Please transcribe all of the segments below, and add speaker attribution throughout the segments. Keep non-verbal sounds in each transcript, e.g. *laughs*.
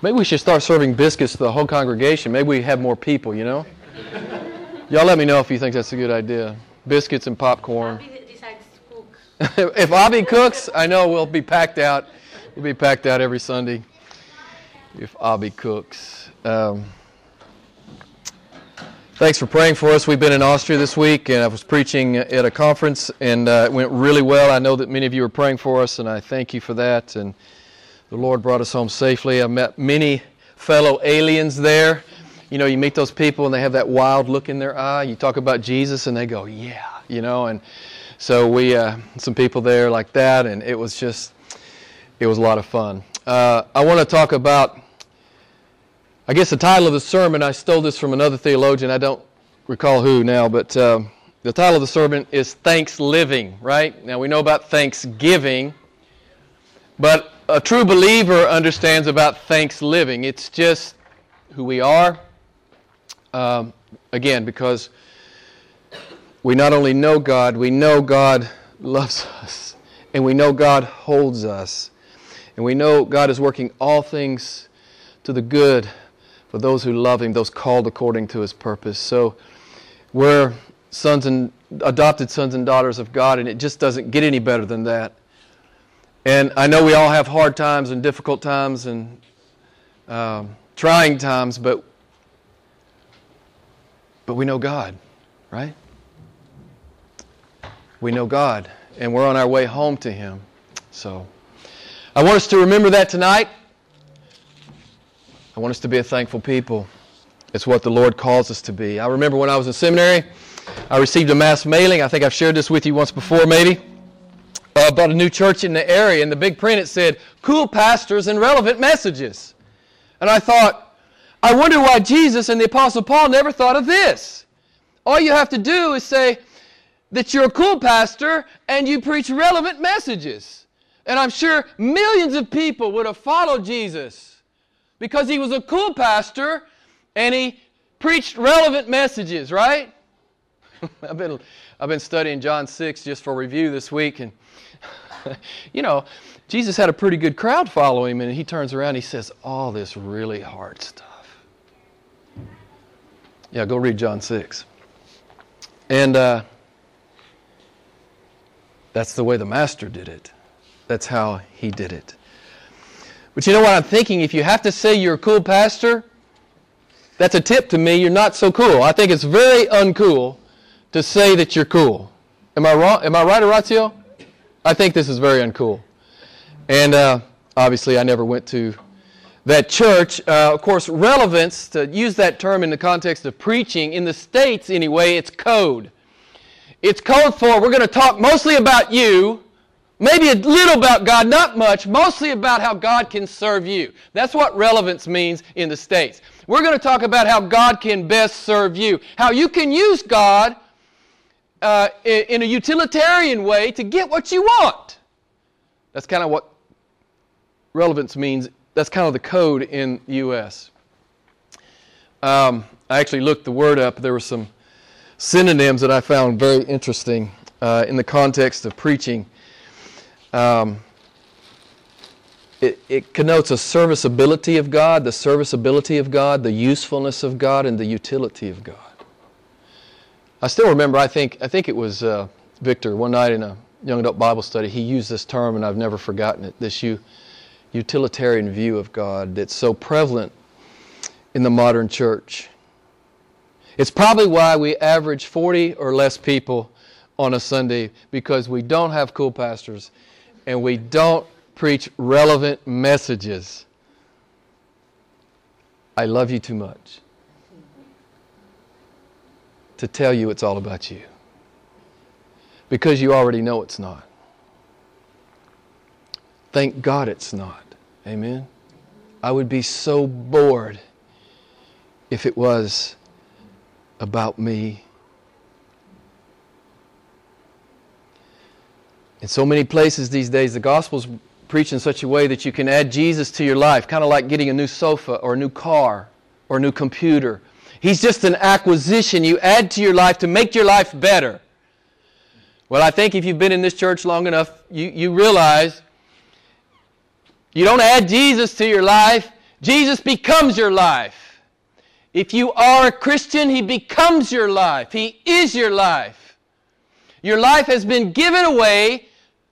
Speaker 1: Maybe we should start serving biscuits to the whole congregation. Maybe we have more people, you know? Y'all let me know if you think that's a good idea. Biscuits and popcorn.
Speaker 2: Abby decides to cook. *laughs*
Speaker 1: if Abby cooks, I know we'll be packed out. We'll be packed out every Sunday if Abby cooks. Um, thanks for praying for us. We've been in Austria this week, and I was preaching at a conference, and uh, it went really well. I know that many of you are praying for us, and I thank you for that. And the Lord brought us home safely. I met many fellow aliens there. You know, you meet those people, and they have that wild look in their eye. You talk about Jesus, and they go, "Yeah," you know. And so we, uh, some people there like that, and it was just, it was a lot of fun. Uh, I want to talk about I guess the title of the sermon, I stole this from another theologian. I don't recall who now, but uh, the title of the sermon is Thanks Living, right? Now we know about Thanksgiving, but a true believer understands about thanks living. It's just who we are. Um, again, because we not only know God, we know God loves us, and we know God holds us, and we know God is working all things to the good for those who love Him, those called according to His purpose. So we're sons and adopted sons and daughters of God, and it just doesn't get any better than that. And I know we all have hard times and difficult times and um, trying times, but but we know God, right? We know God, and we're on our way home to Him. So I want us to remember that tonight. I want us to be a thankful people. It's what the Lord calls us to be. I remember when I was in seminary, I received a mass mailing. I think I've shared this with you once before, maybe, uh, about a new church in the area. In the big print, it said, Cool pastors and relevant messages. And I thought, I wonder why Jesus and the Apostle Paul never thought of this. All you have to do is say that you're a cool pastor and you preach relevant messages. And I'm sure millions of people would have followed Jesus because he was a cool pastor and he preached relevant messages, right? *laughs* I've been I've been studying John 6 just for review this week and *laughs* you know, Jesus had a pretty good crowd follow him and he turns around he says all this really hard stuff. Yeah, go read John 6. And uh, that's the way the master did it. That's how he did it. But you know what I'm thinking? If you have to say you're a cool pastor, that's a tip to me. You're not so cool. I think it's very uncool to say that you're cool. Am I wrong? Am I right, Orazio? I think this is very uncool. And uh, obviously, I never went to that church. Uh, of course, relevance, to use that term in the context of preaching, in the States anyway, it's code. It's code for we're going to talk mostly about you, maybe a little about God, not much, mostly about how God can serve you. That's what relevance means in the States. We're going to talk about how God can best serve you, how you can use God uh, in a utilitarian way to get what you want. That's kind of what relevance means. That's kind of the code in the U.S. Um, I actually looked the word up. There were some synonyms that I found very interesting uh, in the context of preaching. Um, it, it connotes a serviceability of God, the serviceability of God, the usefulness of God, and the utility of God. I still remember, I think, I think it was uh, Victor, one night in a young adult Bible study, he used this term, and I've never forgotten it this u- utilitarian view of God that's so prevalent in the modern church. It's probably why we average 40 or less people on a Sunday because we don't have cool pastors and we don't preach relevant messages. I love you too much to tell you it's all about you because you already know it's not. Thank God it's not. Amen. I would be so bored if it was about me. In so many places these days, the gospel's preached in such a way that you can add Jesus to your life, kind of like getting a new sofa or a new car or a new computer. He's just an acquisition you add to your life to make your life better. Well, I think if you've been in this church long enough, you, you realize you don't add Jesus to your life, Jesus becomes your life. If you are a Christian, He becomes your life. He is your life. Your life has been given away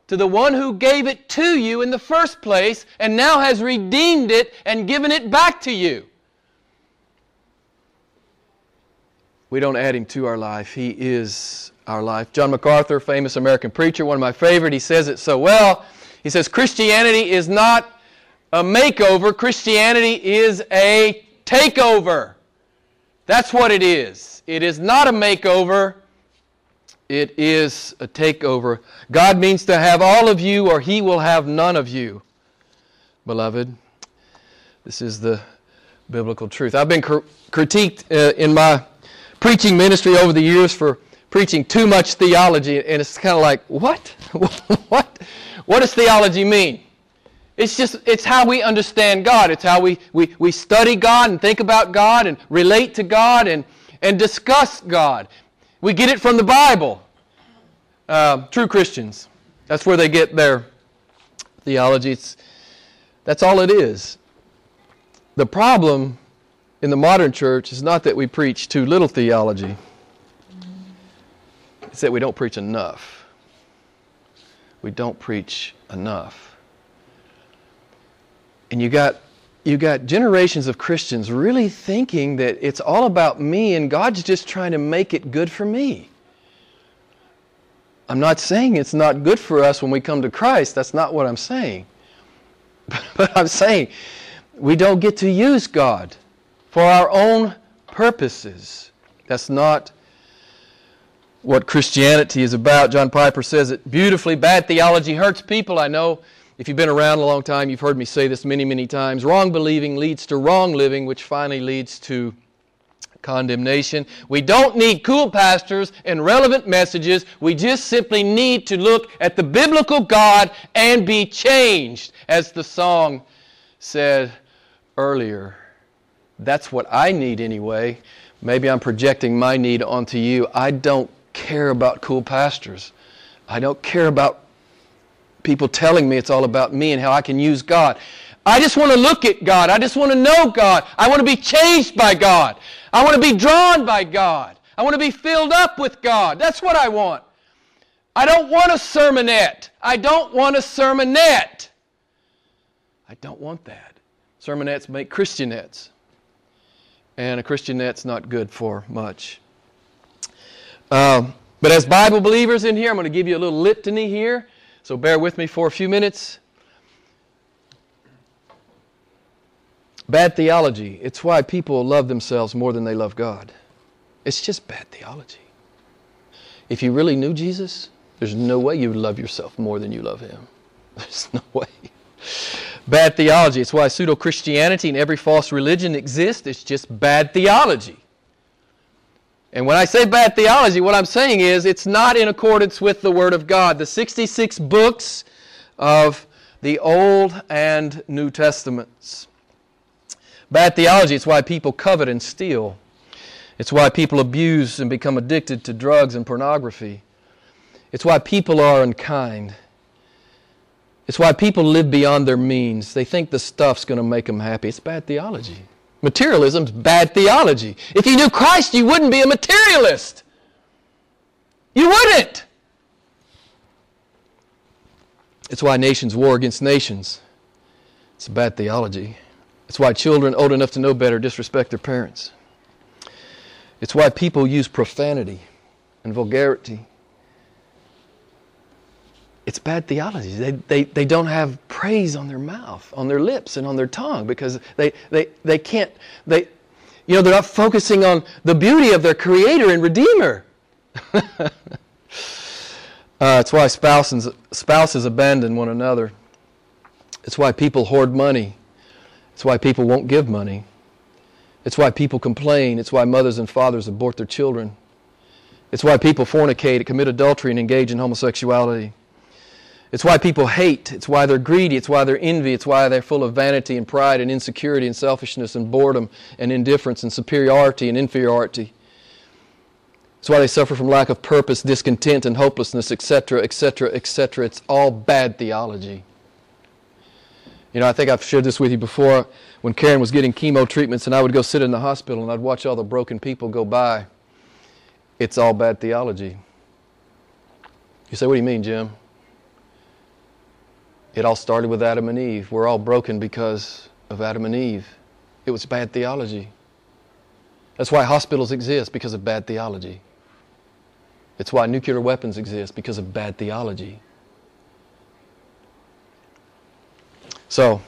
Speaker 1: to the one who gave it to you in the first place and now has redeemed it and given it back to you. We don't add him to our life. He is our life. John MacArthur, famous American preacher, one of my favorite, he says it so well. He says Christianity is not a makeover, Christianity is a takeover. That's what it is. It is not a makeover, it is a takeover. God means to have all of you, or He will have none of you. Beloved, this is the biblical truth. I've been cr- critiqued uh, in my preaching ministry over the years for preaching too much theology, and it's kind of like, *laughs* what? what? What does theology mean? It's just, it's how we understand God. It's how we, we, we study God and think about God and relate to God and, and discuss God. We get it from the Bible. Uh, true Christians. That's where they get their theology. It's, that's all it is. The problem in the modern church is not that we preach too little theology, it's that we don't preach enough. We don't preach enough. And you got you got generations of Christians really thinking that it's all about me and God's just trying to make it good for me. I'm not saying it's not good for us when we come to Christ. That's not what I'm saying. *laughs* But I'm saying we don't get to use God for our own purposes. That's not what Christianity is about. John Piper says it beautifully. Bad theology hurts people. I know if you've been around a long time, you've heard me say this many, many times. Wrong believing leads to wrong living, which finally leads to condemnation. We don't need cool pastors and relevant messages. We just simply need to look at the biblical God and be changed, as the song said earlier. That's what I need anyway. Maybe I'm projecting my need onto you. I don't care about cool pastors. I don't care about people telling me it's all about me and how I can use God. I just want to look at God. I just want to know God. I want to be changed by God. I want to be drawn by God. I want to be filled up with God. That's what I want. I don't want a sermonette. I don't want a sermonette. I don't want that. Sermonettes make Christianettes. And a Christian Christianette's not good for much. Um, but as Bible believers in here, I'm going to give you a little litany here. So bear with me for a few minutes. Bad theology. It's why people love themselves more than they love God. It's just bad theology. If you really knew Jesus, there's no way you would love yourself more than you love Him. *laughs* There's no way. Bad theology. It's why pseudo Christianity and every false religion exists. It's just bad theology. And when I say bad theology, what I'm saying is it's not in accordance with the Word of God. The 66 books of the Old and New Testaments. Bad theology, it's why people covet and steal. It's why people abuse and become addicted to drugs and pornography. It's why people are unkind. It's why people live beyond their means. They think the stuff's going to make them happy. It's bad theology. Materialism's bad theology. If you knew Christ, you wouldn't be a materialist. You wouldn't. It's why nations war against nations. It's bad theology. It's why children old enough to know better disrespect their parents. It's why people use profanity and vulgarity it's bad theology. They, they, they don't have praise on their mouth, on their lips, and on their tongue because they, they, they can't, they, you know, they're not focusing on the beauty of their Creator and Redeemer. *laughs* uh, it's why spouses, spouses abandon one another. It's why people hoard money. It's why people won't give money. It's why people complain. It's why mothers and fathers abort their children. It's why people fornicate, commit adultery, and engage in homosexuality. It's why people hate. It's why they're greedy. It's why they're envy. It's why they're full of vanity and pride and insecurity and selfishness and boredom and indifference and superiority and inferiority. It's why they suffer from lack of purpose, discontent, and hopelessness, etc., etc., etc. It's all bad theology. You know, I think I've shared this with you before when Karen was getting chemo treatments and I would go sit in the hospital and I'd watch all the broken people go by. It's all bad theology. You say, What do you mean, Jim? It all started with Adam and Eve. We're all broken because of Adam and Eve. It was bad theology. That's why hospitals exist, because of bad theology. It's why nuclear weapons exist, because of bad theology. So,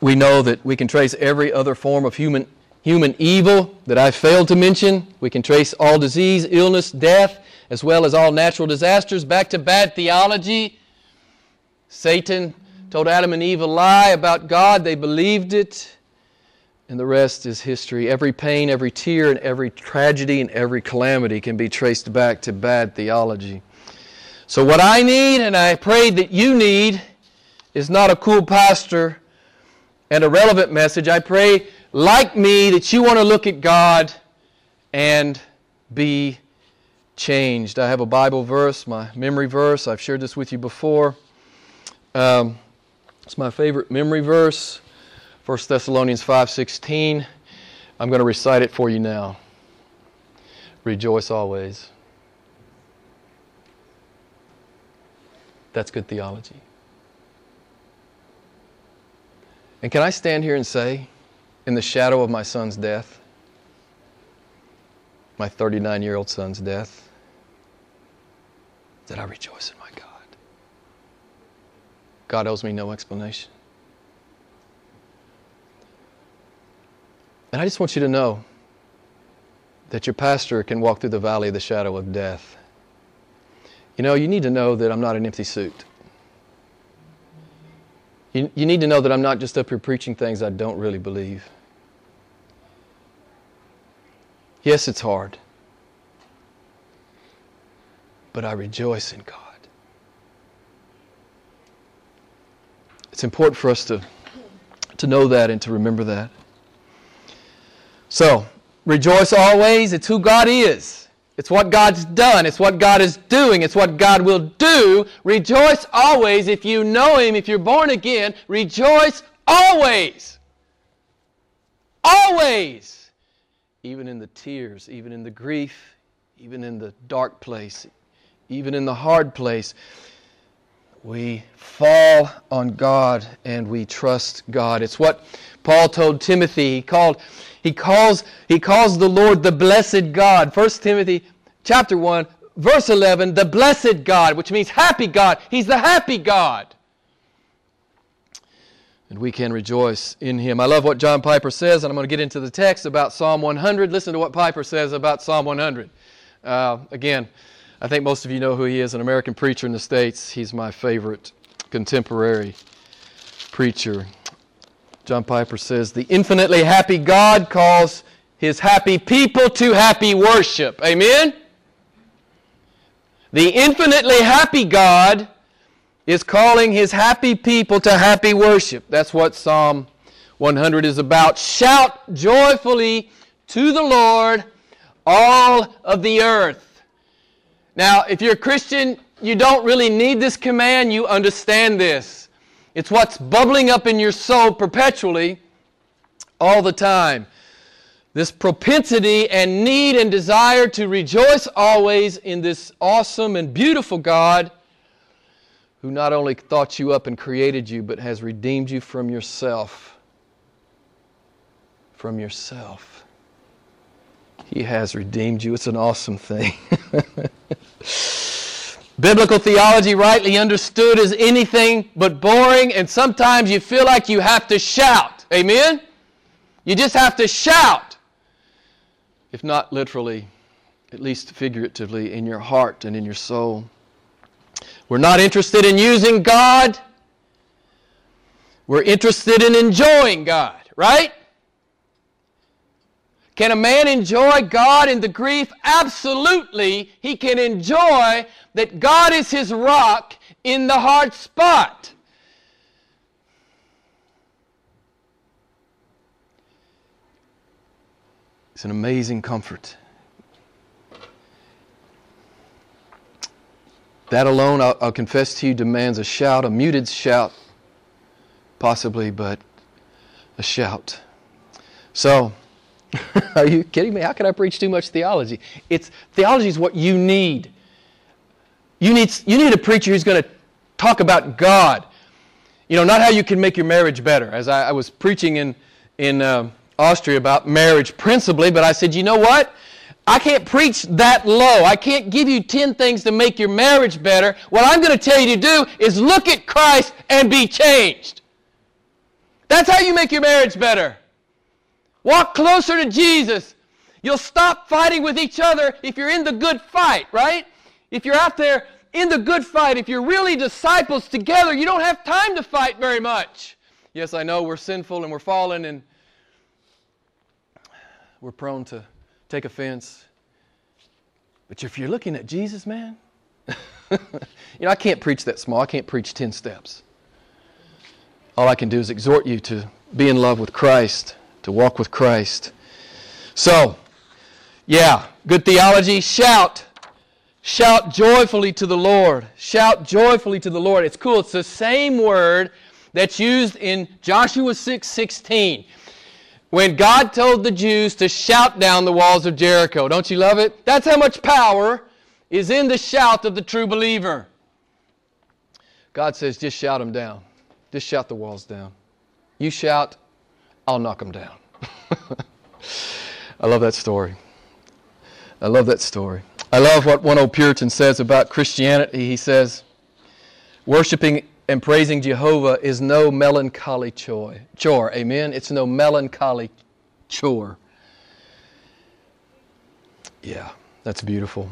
Speaker 1: we know that we can trace every other form of human, human evil that I failed to mention. We can trace all disease, illness, death, as well as all natural disasters back to bad theology. Satan told Adam and Eve a lie about God, they believed it, and the rest is history. Every pain, every tear, and every tragedy and every calamity can be traced back to bad theology. So, what I need, and I pray that you need, is not a cool pastor and a relevant message. I pray, like me, that you want to look at God and be changed. I have a Bible verse, my memory verse. I've shared this with you before. Um, it's my favorite memory verse, 1 Thessalonians 5:16. I'm going to recite it for you now. Rejoice always. That's good theology. And can I stand here and say, in the shadow of my son's death, my 39 year old son's death, that I rejoice in my God? Owes me no explanation. And I just want you to know that your pastor can walk through the valley of the shadow of death. You know, you need to know that I'm not an empty suit. You, you need to know that I'm not just up here preaching things I don't really believe. Yes, it's hard. But I rejoice in God. It's important for us to, to know that and to remember that. So, rejoice always. It's who God is. It's what God's done. It's what God is doing. It's what God will do. Rejoice always. If you know Him, if you're born again, rejoice always. Always. Even in the tears, even in the grief, even in the dark place, even in the hard place we fall on God and we trust God. It's what Paul told Timothy. He called he calls he calls the Lord the blessed God. 1 Timothy chapter 1 verse 11, the blessed God, which means happy God. He's the happy God. And we can rejoice in him. I love what John Piper says, and I'm going to get into the text about Psalm 100. Listen to what Piper says about Psalm 100. Uh, again, I think most of you know who he is, an American preacher in the States. He's my favorite contemporary preacher. John Piper says, The infinitely happy God calls his happy people to happy worship. Amen? The infinitely happy God is calling his happy people to happy worship. That's what Psalm 100 is about. Shout joyfully to the Lord, all of the earth. Now, if you're a Christian, you don't really need this command. You understand this. It's what's bubbling up in your soul perpetually all the time. This propensity and need and desire to rejoice always in this awesome and beautiful God who not only thought you up and created you, but has redeemed you from yourself. From yourself. He has redeemed you. It's an awesome thing. *laughs* Biblical theology, rightly understood, is anything but boring, and sometimes you feel like you have to shout. Amen? You just have to shout. If not literally, at least figuratively, in your heart and in your soul. We're not interested in using God. We're interested in enjoying God, right? Can a man enjoy God in the grief? Absolutely. He can enjoy that God is his rock in the hard spot. It's an amazing comfort. That alone, I'll, I'll confess to you, demands a shout, a muted shout possibly, but a shout. So, *laughs* are you kidding me? How can I preach too much theology? It's theology is what you need. You need you need a preacher who's going to talk about God. You know, not how you can make your marriage better. As I, I was preaching in in uh, Austria about marriage principally, but I said, you know what? I can't preach that low. I can't give you 10 things to make your marriage better. What I'm going to tell you to do is look at Christ and be changed. That's how you make your marriage better. Walk closer to Jesus. You'll stop fighting with each other if you're in the good fight, right? If you're out there in the good fight, if you're really disciples together, you don't have time to fight very much. Yes, I know we're sinful and we're fallen and we're prone to take offense. But if you're looking at Jesus, man, *laughs* you know, I can't preach that small. I can't preach 10 steps. All I can do is exhort you to be in love with Christ, to walk with Christ. So, yeah, good theology. Shout. Shout joyfully to the Lord. Shout joyfully to the Lord. It's cool. It's the same word that's used in Joshua 6 16 when God told the Jews to shout down the walls of Jericho. Don't you love it? That's how much power is in the shout of the true believer. God says, just shout them down. Just shout the walls down. You shout, I'll knock them down. *laughs* I love that story. I love that story. I love what one old Puritan says about Christianity. He says, worshiping and praising Jehovah is no melancholy chore. chore. Amen? It's no melancholy chore. Yeah, that's beautiful.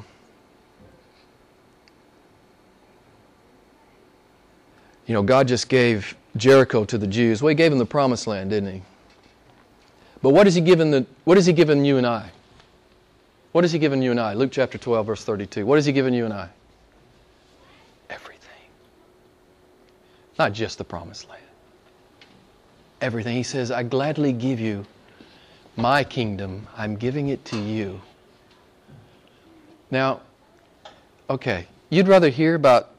Speaker 1: You know, God just gave Jericho to the Jews. Well, He gave them the promised land, didn't He? But what has He given the what has He given you and I? What has He given you and I? Luke chapter 12, verse 32. What has He given you and I? Everything. Not just the promised land. Everything. He says, I gladly give you my kingdom. I'm giving it to you. Now, okay, you'd rather hear about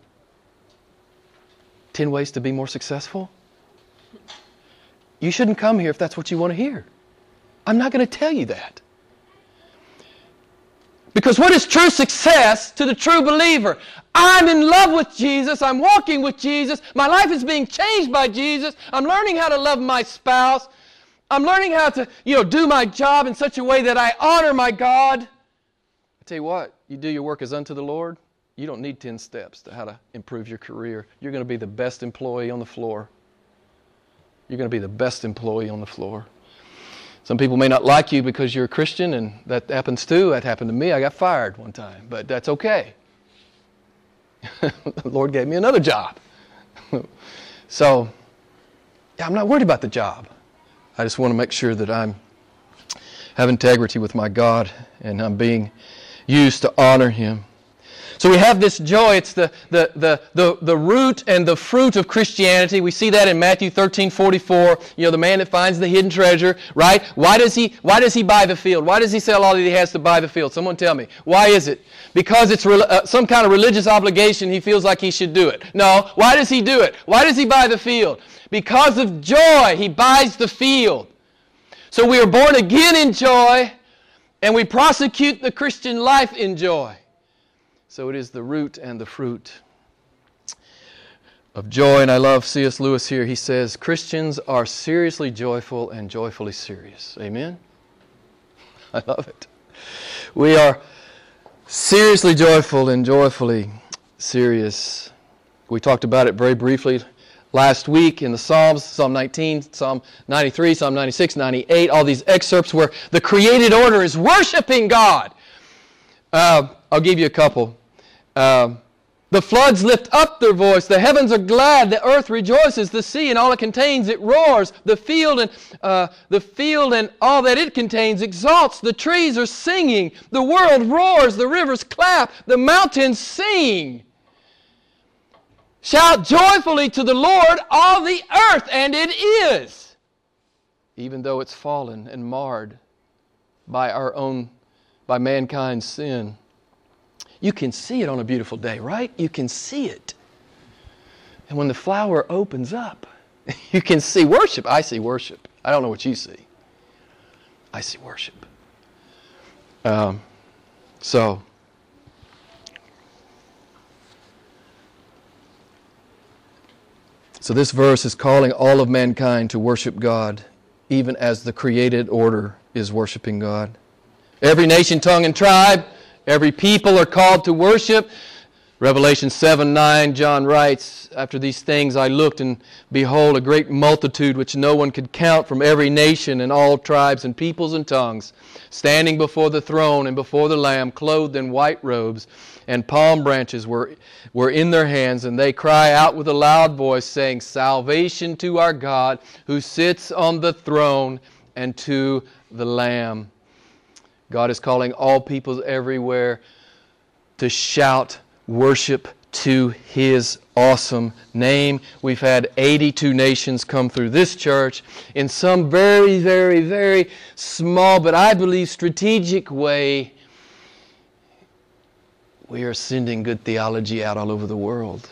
Speaker 1: 10 ways to be more successful? You shouldn't come here if that's what you want to hear. I'm not going to tell you that. Because what is true success to the true believer? I'm in love with Jesus. I'm walking with Jesus. My life is being changed by Jesus. I'm learning how to love my spouse. I'm learning how to, you know, do my job in such a way that I honor my God. I tell you what, you do your work as unto the Lord, you don't need 10 steps to how to improve your career. You're going to be the best employee on the floor. You're going to be the best employee on the floor. Some people may not like you because you're a Christian, and that happens too. That happened to me. I got fired one time, but that's okay. *laughs* the Lord gave me another job. *laughs* so, yeah, I'm not worried about the job. I just want to make sure that I'm have integrity with my God and I'm being used to honor Him. So we have this joy. It's the, the, the, the, the root and the fruit of Christianity. We see that in Matthew 13, 44. You know, the man that finds the hidden treasure, right? Why does he, why does he buy the field? Why does he sell all that he has to buy the field? Someone tell me. Why is it? Because it's re- uh, some kind of religious obligation. He feels like he should do it. No. Why does he do it? Why does he buy the field? Because of joy, he buys the field. So we are born again in joy, and we prosecute the Christian life in joy. So it is the root and the fruit of joy. And I love C.S. Lewis here. He says, Christians are seriously joyful and joyfully serious. Amen? *laughs* I love it. We are seriously joyful and joyfully serious. We talked about it very briefly last week in the Psalms, Psalm 19, Psalm 93, Psalm 96, 98, all these excerpts where the created order is worshiping God. Uh, I'll give you a couple. Um, the floods lift up their voice. The heavens are glad. The earth rejoices. The sea and all it contains it roars. The field and uh, the field and all that it contains exalts. The trees are singing. The world roars. The rivers clap. The mountains sing. Shout joyfully to the Lord, all the earth, and it is, even though it's fallen and marred by our own, by mankind's sin. You can see it on a beautiful day, right? You can see it. And when the flower opens up, *laughs* You can see worship. I see worship. I don't know what you see. I see worship. Um, so, so this verse is calling all of mankind to worship God, even as the created order is worshiping God. Every nation, tongue, and tribe, every people are called to worship. Revelation 7 9, John writes, After these things I looked, and behold, a great multitude which no one could count from every nation and all tribes and peoples and tongues, standing before the throne and before the Lamb, clothed in white robes, and palm branches were, were in their hands, and they cry out with a loud voice, saying, Salvation to our God who sits on the throne and to the Lamb. God is calling all peoples everywhere to shout worship to His awesome name. We've had 82 nations come through this church in some very, very, very small, but I believe strategic way. We are sending good theology out all over the world.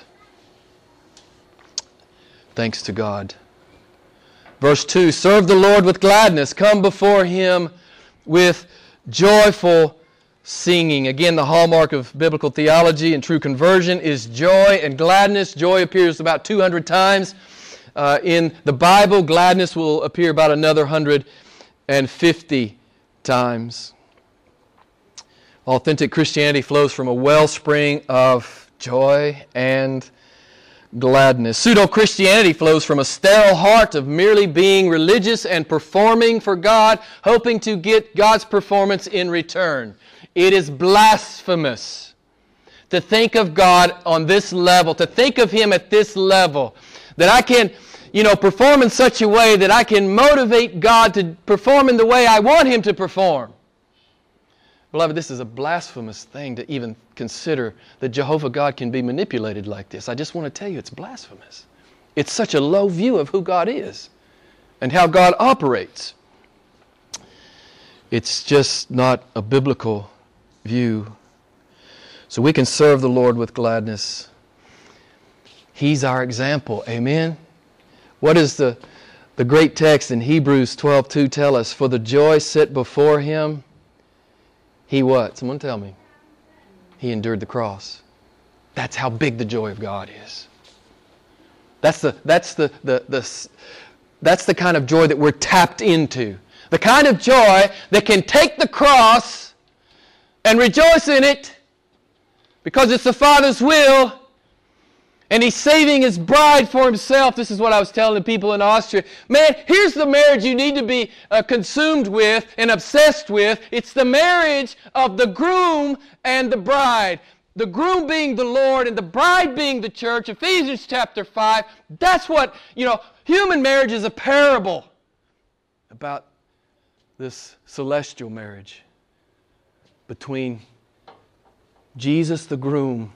Speaker 1: Thanks to God. Verse 2 Serve the Lord with gladness, come before Him with joyful singing. Again, the hallmark of biblical theology and true conversion is joy and gladness. Joy appears about 200 times uh, in the Bible, gladness will appear about another 150 times. Authentic Christianity flows from a wellspring of joy and gladness. Pseudo Christianity flows from a sterile heart of merely being religious and performing for God, hoping to get God's performance in return. It is blasphemous to think of God on this level, to think of Him at this level, that I can, you know, perform in such a way that I can motivate God to perform in the way I want Him to perform. Beloved, this is a blasphemous thing to even consider that Jehovah God can be manipulated like this. I just want to tell you it's blasphemous. It's such a low view of who God is and how God operates. It's just not a biblical view. So we can serve the Lord with gladness. He's our example. Amen. What does the, the great text in Hebrews 12:2 tell us? For the joy set before him, he what? Someone tell me. He endured the cross. That's how big the joy of God is. That's the, that's the, the, the, that's the kind of joy that we're tapped into. The kind of joy that can take the cross and rejoice in it because it's the Father's will and he's saving his bride for himself. This is what I was telling the people in Austria. Man, here's the marriage you need to be uh, consumed with and obsessed with. It's the marriage of the groom and the bride. The groom being the Lord and the bride being the church. Ephesians chapter 5. That's what, you know, human marriage is a parable about this celestial marriage between Jesus the groom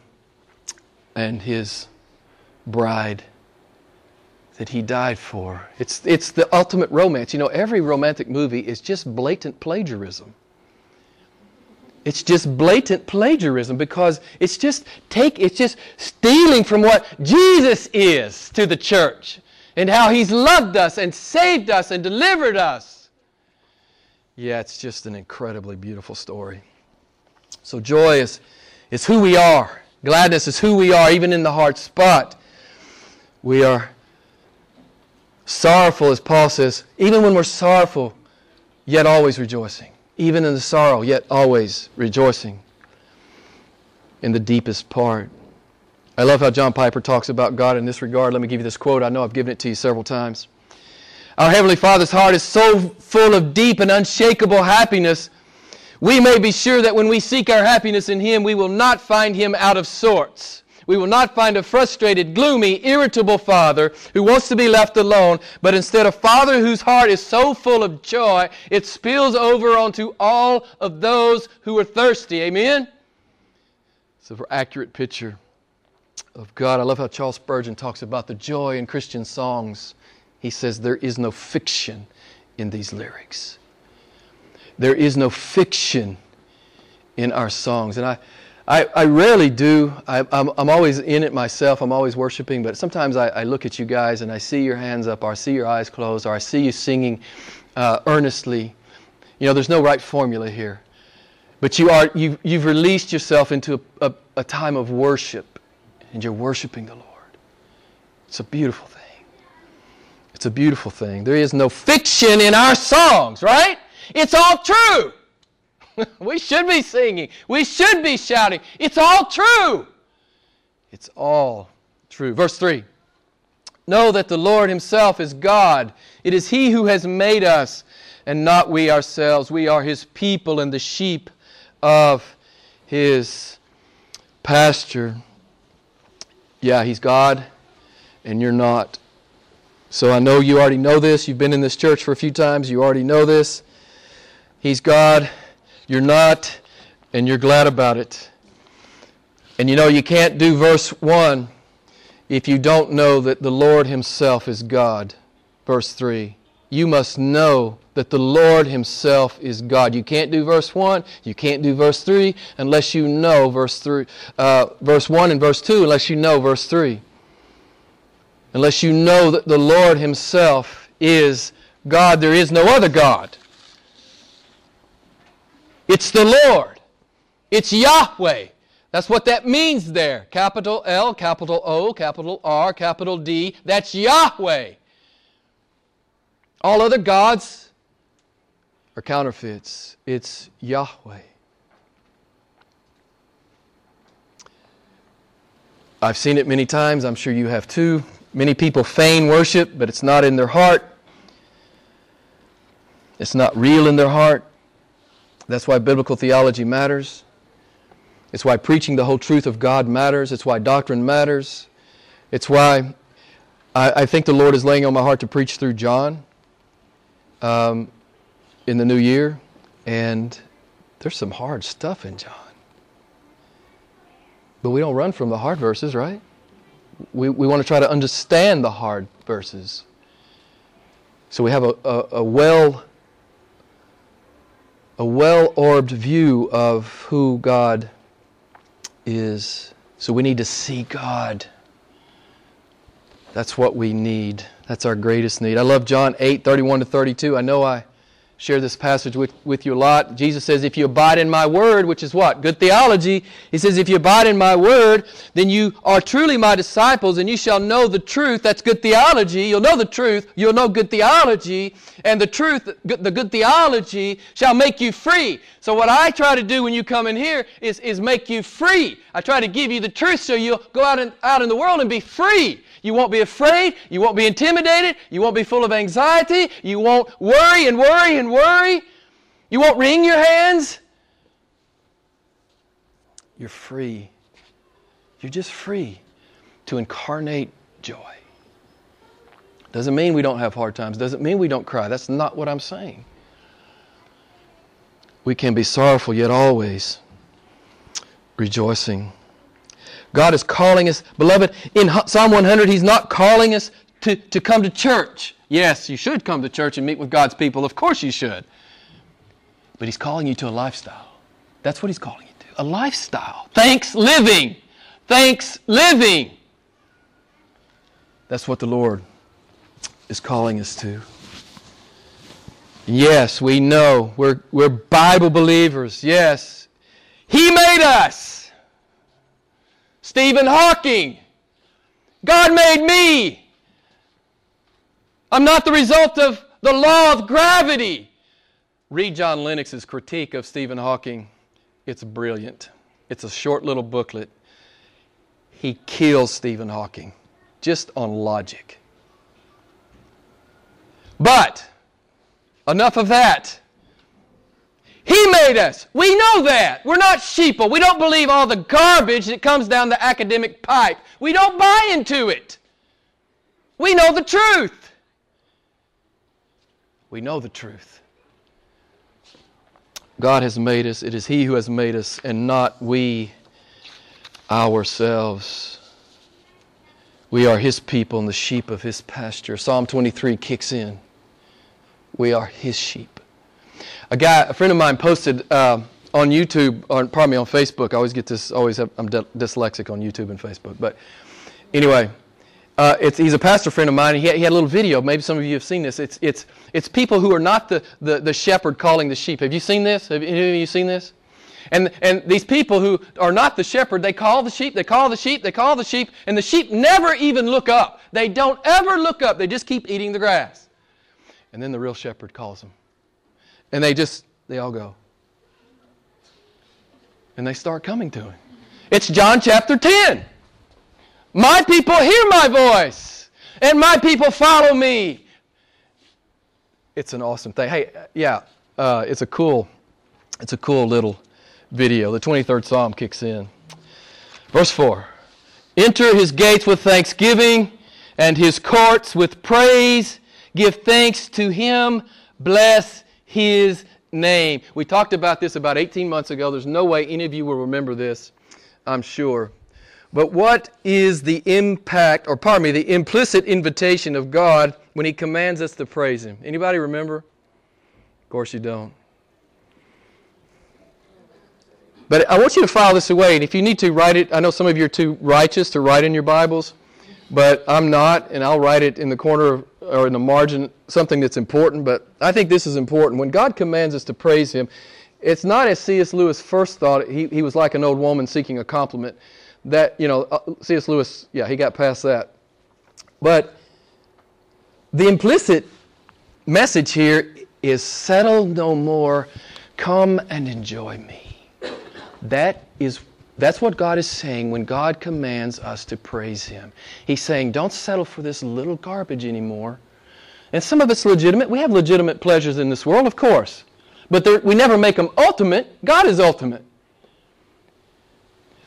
Speaker 1: and his bride that he died for. It's, it's the ultimate romance. You know, every romantic movie is just blatant plagiarism. It's just blatant plagiarism because it's just take it's just stealing from what Jesus is to the church and how he's loved us and saved us and delivered us. Yeah, it's just an incredibly beautiful story. So joy is, is who we are. Gladness is who we are, even in the hard spot. We are sorrowful, as Paul says, even when we're sorrowful, yet always rejoicing. Even in the sorrow, yet always rejoicing in the deepest part. I love how John Piper talks about God in this regard. Let me give you this quote. I know I've given it to you several times. Our Heavenly Father's heart is so full of deep and unshakable happiness, we may be sure that when we seek our happiness in Him, we will not find Him out of sorts. We will not find a frustrated, gloomy, irritable father who wants to be left alone, but instead a father whose heart is so full of joy, it spills over onto all of those who are thirsty. Amen? It's an accurate picture of God. I love how Charles Spurgeon talks about the joy in Christian songs. He says, There is no fiction in these lyrics. There is no fiction in our songs. And I, I, I rarely do. I, I'm, I'm always in it myself. I'm always worshiping. But sometimes I, I look at you guys and I see your hands up, or I see your eyes closed, or I see you singing uh, earnestly. You know, there's no right formula here. But you are, you've, you've released yourself into a, a, a time of worship, and you're worshiping the Lord. It's a beautiful thing. It's a beautiful thing. There is no fiction in our songs, right? It's all true. *laughs* we should be singing. We should be shouting. It's all true. It's all true. Verse 3 Know that the Lord Himself is God. It is He who has made us, and not we ourselves. We are His people and the sheep of His pasture. Yeah, He's God, and you're not. So I know you already know this. You've been in this church for a few times. You already know this. He's God, you're not, and you're glad about it. And you know, you can't do verse 1 if you don't know that the Lord Himself is God. Verse 3. You must know that the Lord Himself is God. You can't do verse 1, you can't do verse 3 unless you know verse 3, uh, verse 1 and verse 2, unless you know verse 3. Unless you know that the Lord Himself is God, there is no other God. It's the Lord. It's Yahweh. That's what that means there. Capital L, capital O, capital R, capital D. That's Yahweh. All other gods are counterfeits. It's Yahweh. I've seen it many times. I'm sure you have too. Many people feign worship, but it's not in their heart. It's not real in their heart. That's why biblical theology matters. It's why preaching the whole truth of God matters. It's why doctrine matters. It's why I, I think the Lord is laying on my heart to preach through John um, in the new year. And there's some hard stuff in John. But we don't run from the hard verses, right? We, we want to try to understand the hard verses. So we have a, a, a well a well orbed view of who God is. So we need to see God. That's what we need. That's our greatest need. I love John 8 31 to 32. I know I share this passage with, with you a lot. Jesus says, If you abide in my word, which is what? Good theology. He says, If you abide in my word, then you are truly my disciples, and you shall know the truth. That's good theology. You'll know the truth. You'll know good theology. And the truth, the good theology, shall make you free. So, what I try to do when you come in here is, is make you free. I try to give you the truth so you'll go out, in, out in the world and be free. You won't be afraid. You won't be intimidated. You won't be full of anxiety. You won't worry and worry and worry. You won't wring your hands. You're free. You're just free to incarnate joy. Doesn't mean we don't have hard times. Doesn't mean we don't cry. That's not what I'm saying. We can be sorrowful, yet always rejoicing. God is calling us, beloved, in Psalm 100, He's not calling us to, to come to church. Yes, you should come to church and meet with God's people. Of course you should. But He's calling you to a lifestyle. That's what He's calling you to a lifestyle. Thanks living. Thanks living. That's what the Lord is calling us to. Yes, we know we're, we're Bible believers. Yes. He made us. Stephen Hawking. God made me. I'm not the result of the law of gravity. Read John Lennox's critique of Stephen Hawking. It's brilliant. It's a short little booklet. He kills Stephen Hawking just on logic. But, enough of that. He made us. We know that. We're not sheeple. We don't believe all the garbage that comes down the academic pipe. We don't buy into it. We know the truth. We know the truth. God has made us. It is He who has made us, and not we ourselves. We are His people and the sheep of His pasture. Psalm 23 kicks in. We are His sheep. A guy, a friend of mine, posted uh, on YouTube, or pardon me, on Facebook. I always get this, always have, I'm dyslexic on YouTube and Facebook. But anyway, uh, he's a pastor friend of mine. He had, he had, a little video. Maybe some of you have seen this. It's, it's, it's people who are not the, the, the shepherd calling the sheep. Have you seen this? Have any of you seen this? And, and these people who are not the shepherd, they call the sheep, they call the sheep, they call the sheep, and the sheep never even look up. They don't ever look up. They just keep eating the grass. And then the real shepherd calls them. And they just, they all go. And they start coming to him. It's John chapter 10. My people hear my voice, and my people follow me. It's an awesome thing. Hey, yeah, uh, it's a cool, it's a cool little video. The 23rd Psalm kicks in. Verse 4 Enter his gates with thanksgiving and his courts with praise. Give thanks to him. Bless his name. We talked about this about 18 months ago. There's no way any of you will remember this, I'm sure. But what is the impact, or pardon me, the implicit invitation of God when He commands us to praise Him? Anybody remember? Of course you don't. But I want you to file this away, and if you need to write it, I know some of you are too righteous to write in your Bibles, but I'm not, and I'll write it in the corner or in the margin, something that's important. But I think this is important. When God commands us to praise Him, it's not as C.S. Lewis first thought. He, he was like an old woman seeking a compliment that, you know, uh, C.S. Lewis, yeah, he got past that. But the implicit message here is settle no more, come and enjoy me. That is that's what God is saying when God commands us to praise Him. He's saying, don't settle for this little garbage anymore. And some of it's legitimate. We have legitimate pleasures in this world, of course. But we never make them ultimate. God is ultimate.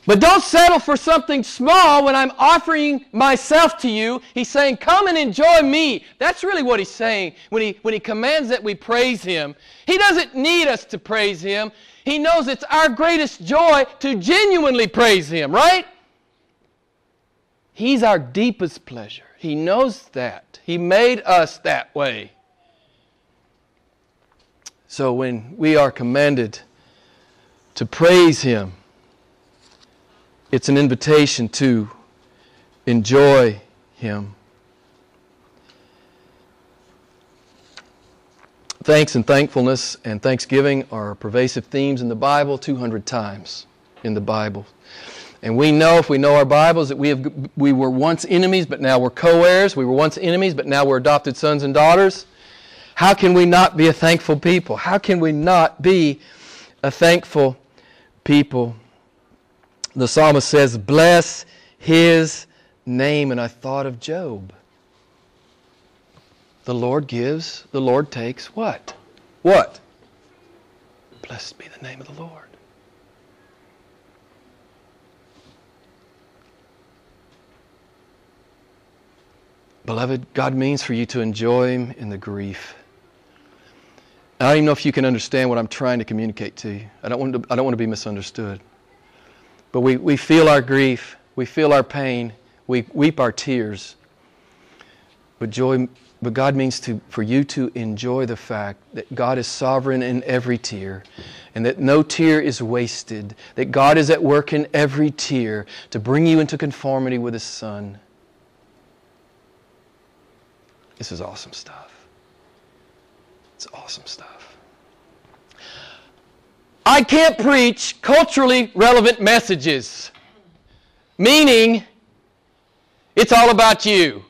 Speaker 1: But don't settle for something small when I'm offering myself to you. He's saying, Come and enjoy me. That's really what he's saying when he, when he commands that we praise him. He doesn't need us to praise him. He knows it's our greatest joy to genuinely praise him, right? He's our deepest pleasure. He knows that. He made us that way. So when we are commanded to praise him, it's an invitation to enjoy Him. Thanks and thankfulness and thanksgiving are pervasive themes in the Bible 200 times in the Bible. And we know, if we know our Bibles, that we, have, we were once enemies, but now we're co heirs. We were once enemies, but now we're adopted sons and daughters. How can we not be a thankful people? How can we not be a thankful people? the psalmist says, Bless his name. And I thought of Job. The Lord gives, the Lord takes what? What? Blessed be the name of the Lord. Beloved, God means for you to enjoy Him in the grief. I don't even know if you can understand what I'm trying to communicate to you. I don't want to, I don't want to be misunderstood. But we, we feel our grief, we feel our pain, we weep our tears. But joy but God means to, for you to enjoy the fact that God is sovereign in every tear and that no tear is wasted, that God is at work in every tear to bring you into conformity with His Son. This is awesome stuff. It's awesome stuff. I can't preach culturally relevant messages, meaning it's all about you.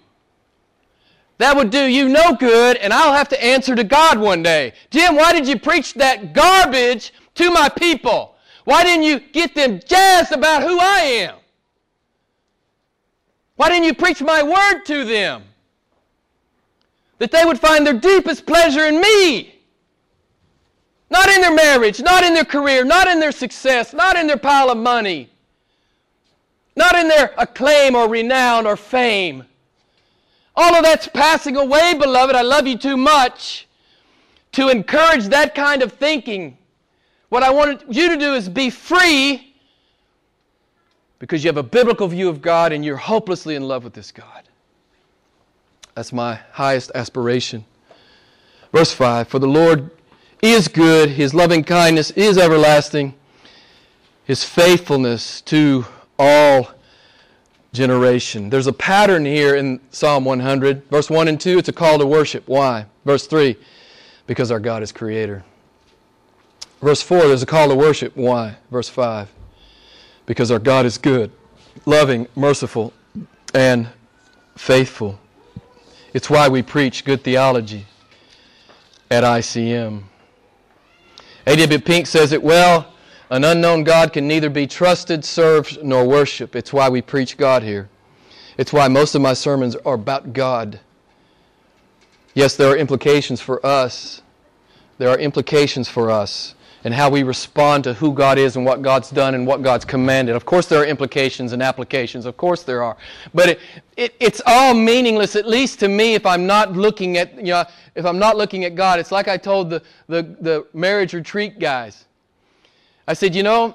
Speaker 1: That would do you no good, and I'll have to answer to God one day. Jim, why did you preach that garbage to my people? Why didn't you get them jazzed about who I am? Why didn't you preach my word to them? That they would find their deepest pleasure in me. Not in their marriage, not in their career, not in their success, not in their pile of money, not in their acclaim or renown or fame. All of that's passing away, beloved. I love you too much to encourage that kind of thinking. What I want you to do is be free because you have a biblical view of God and you're hopelessly in love with this God. That's my highest aspiration. Verse 5 For the Lord is good, His loving kindness is everlasting, His faithfulness to all generation. There's a pattern here in Psalm 100. Verse 1 and 2, it's a call to worship. Why? Verse 3, because our God is creator. Verse 4, there's a call to worship. Why? Verse 5, because our God is good, loving, merciful, and faithful. It's why we preach good theology at ICM. A.W. Pink says it well an unknown God can neither be trusted, served, nor worshiped. It's why we preach God here. It's why most of my sermons are about God. Yes, there are implications for us. There are implications for us and how we respond to who God is and what God's done and what God's commanded. Of course, there are implications and applications. Of course, there are. But it, it, it's all meaningless, at least to me, if I'm not looking at, you know, if I'm not looking at God. It's like I told the, the, the marriage retreat guys. I said, you know,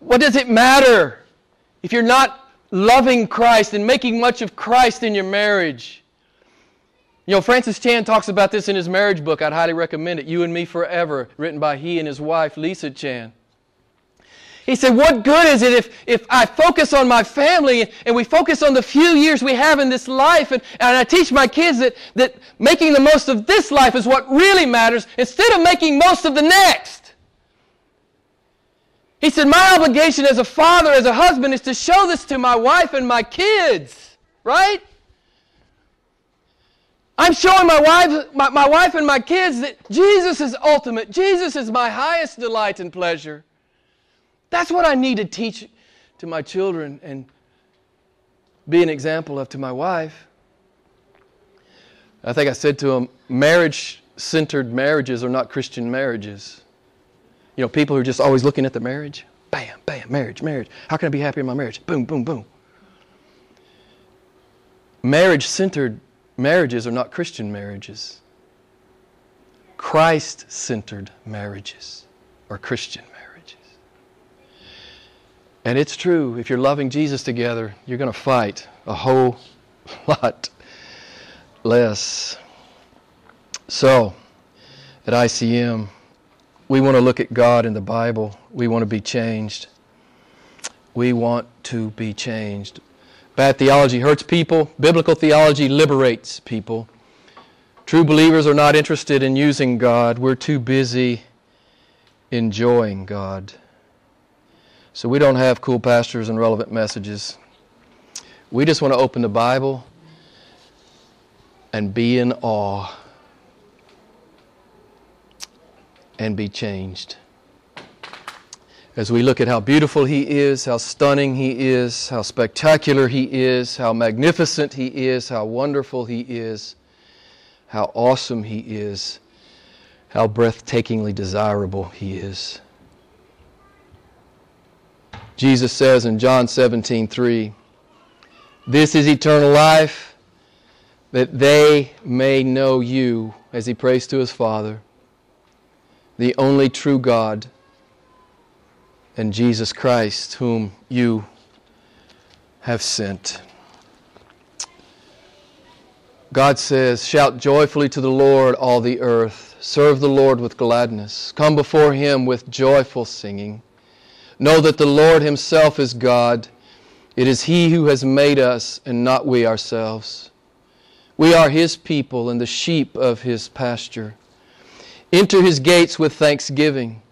Speaker 1: what does it matter if you're not loving Christ and making much of Christ in your marriage? You know, Francis Chan talks about this in his marriage book. I'd highly recommend it. You and Me Forever, written by he and his wife, Lisa Chan. He said, What good is it if, if I focus on my family and we focus on the few years we have in this life and, and I teach my kids that, that making the most of this life is what really matters instead of making most of the next? He said, My obligation as a father, as a husband, is to show this to my wife and my kids, right? I'm showing my wife, my, my wife and my kids that Jesus is ultimate. Jesus is my highest delight and pleasure. That's what I need to teach to my children and be an example of to my wife. I think I said to him, marriage centered marriages are not Christian marriages. You know, people who are just always looking at the marriage. Bam, bam, marriage, marriage. How can I be happy in my marriage? Boom, boom, boom. Marriage centered marriages are not Christian marriages. Christ centered marriages are Christian marriages. And it's true, if you're loving Jesus together, you're going to fight a whole *laughs* lot less. So, at ICM, we want to look at God in the Bible. We want to be changed. We want to be changed. Bad theology hurts people. Biblical theology liberates people. True believers are not interested in using God. We're too busy enjoying God. So we don't have cool pastors and relevant messages. We just want to open the Bible and be in awe and be changed as we look at how beautiful He is, how stunning He is, how spectacular He is, how magnificent He is, how wonderful He is, how awesome He is, how breathtakingly desirable He is. Jesus says in John 17, 3, This is eternal life, that they may know you, as he prays to his Father, the only true God and Jesus Christ, whom you have sent. God says, Shout joyfully to the Lord, all the earth. Serve the Lord with gladness. Come before him with joyful singing. Know that the Lord himself is God. It is he who has made us, and not we ourselves. We are his people and the sheep of his pasture. Enter his gates with thanksgiving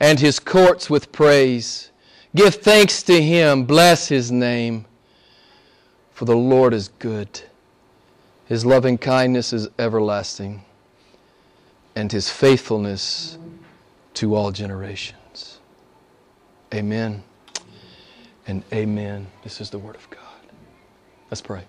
Speaker 1: and his courts with praise. Give thanks to him, bless his name, for the Lord is good. His loving kindness is everlasting, and his faithfulness to all generations. Amen and amen. This is the word of God. Let's pray.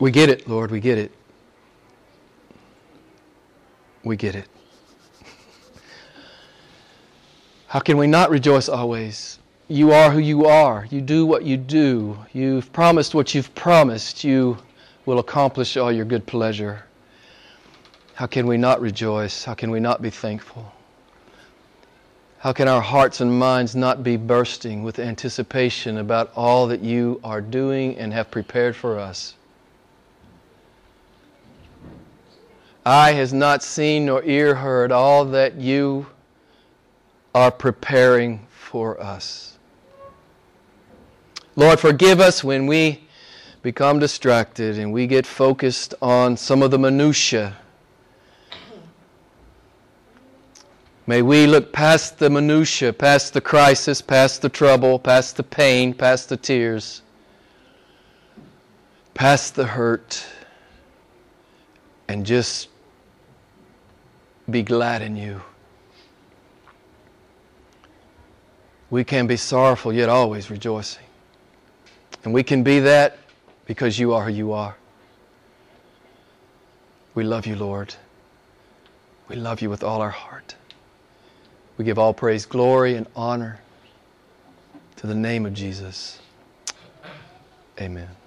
Speaker 1: We get it, Lord. We get it. We get it. How can we not rejoice always? You are who you are. You do what you do. You've promised what you've promised. You will accomplish all your good pleasure. How can we not rejoice? How can we not be thankful? How can our hearts and minds not be bursting with anticipation about all that you are doing and have prepared for us? Eye has not seen nor ear heard all that you are preparing for us. Lord, forgive us when we become distracted and we get focused on some of the minutiae May we look past the minutia, past the crisis, past the trouble, past the pain, past the tears, past the hurt, and just be glad in you. We can be sorrowful, yet always rejoicing. And we can be that because you are who you are. We love you, Lord. We love you with all our heart. We give all praise, glory, and honor to the name of Jesus. Amen.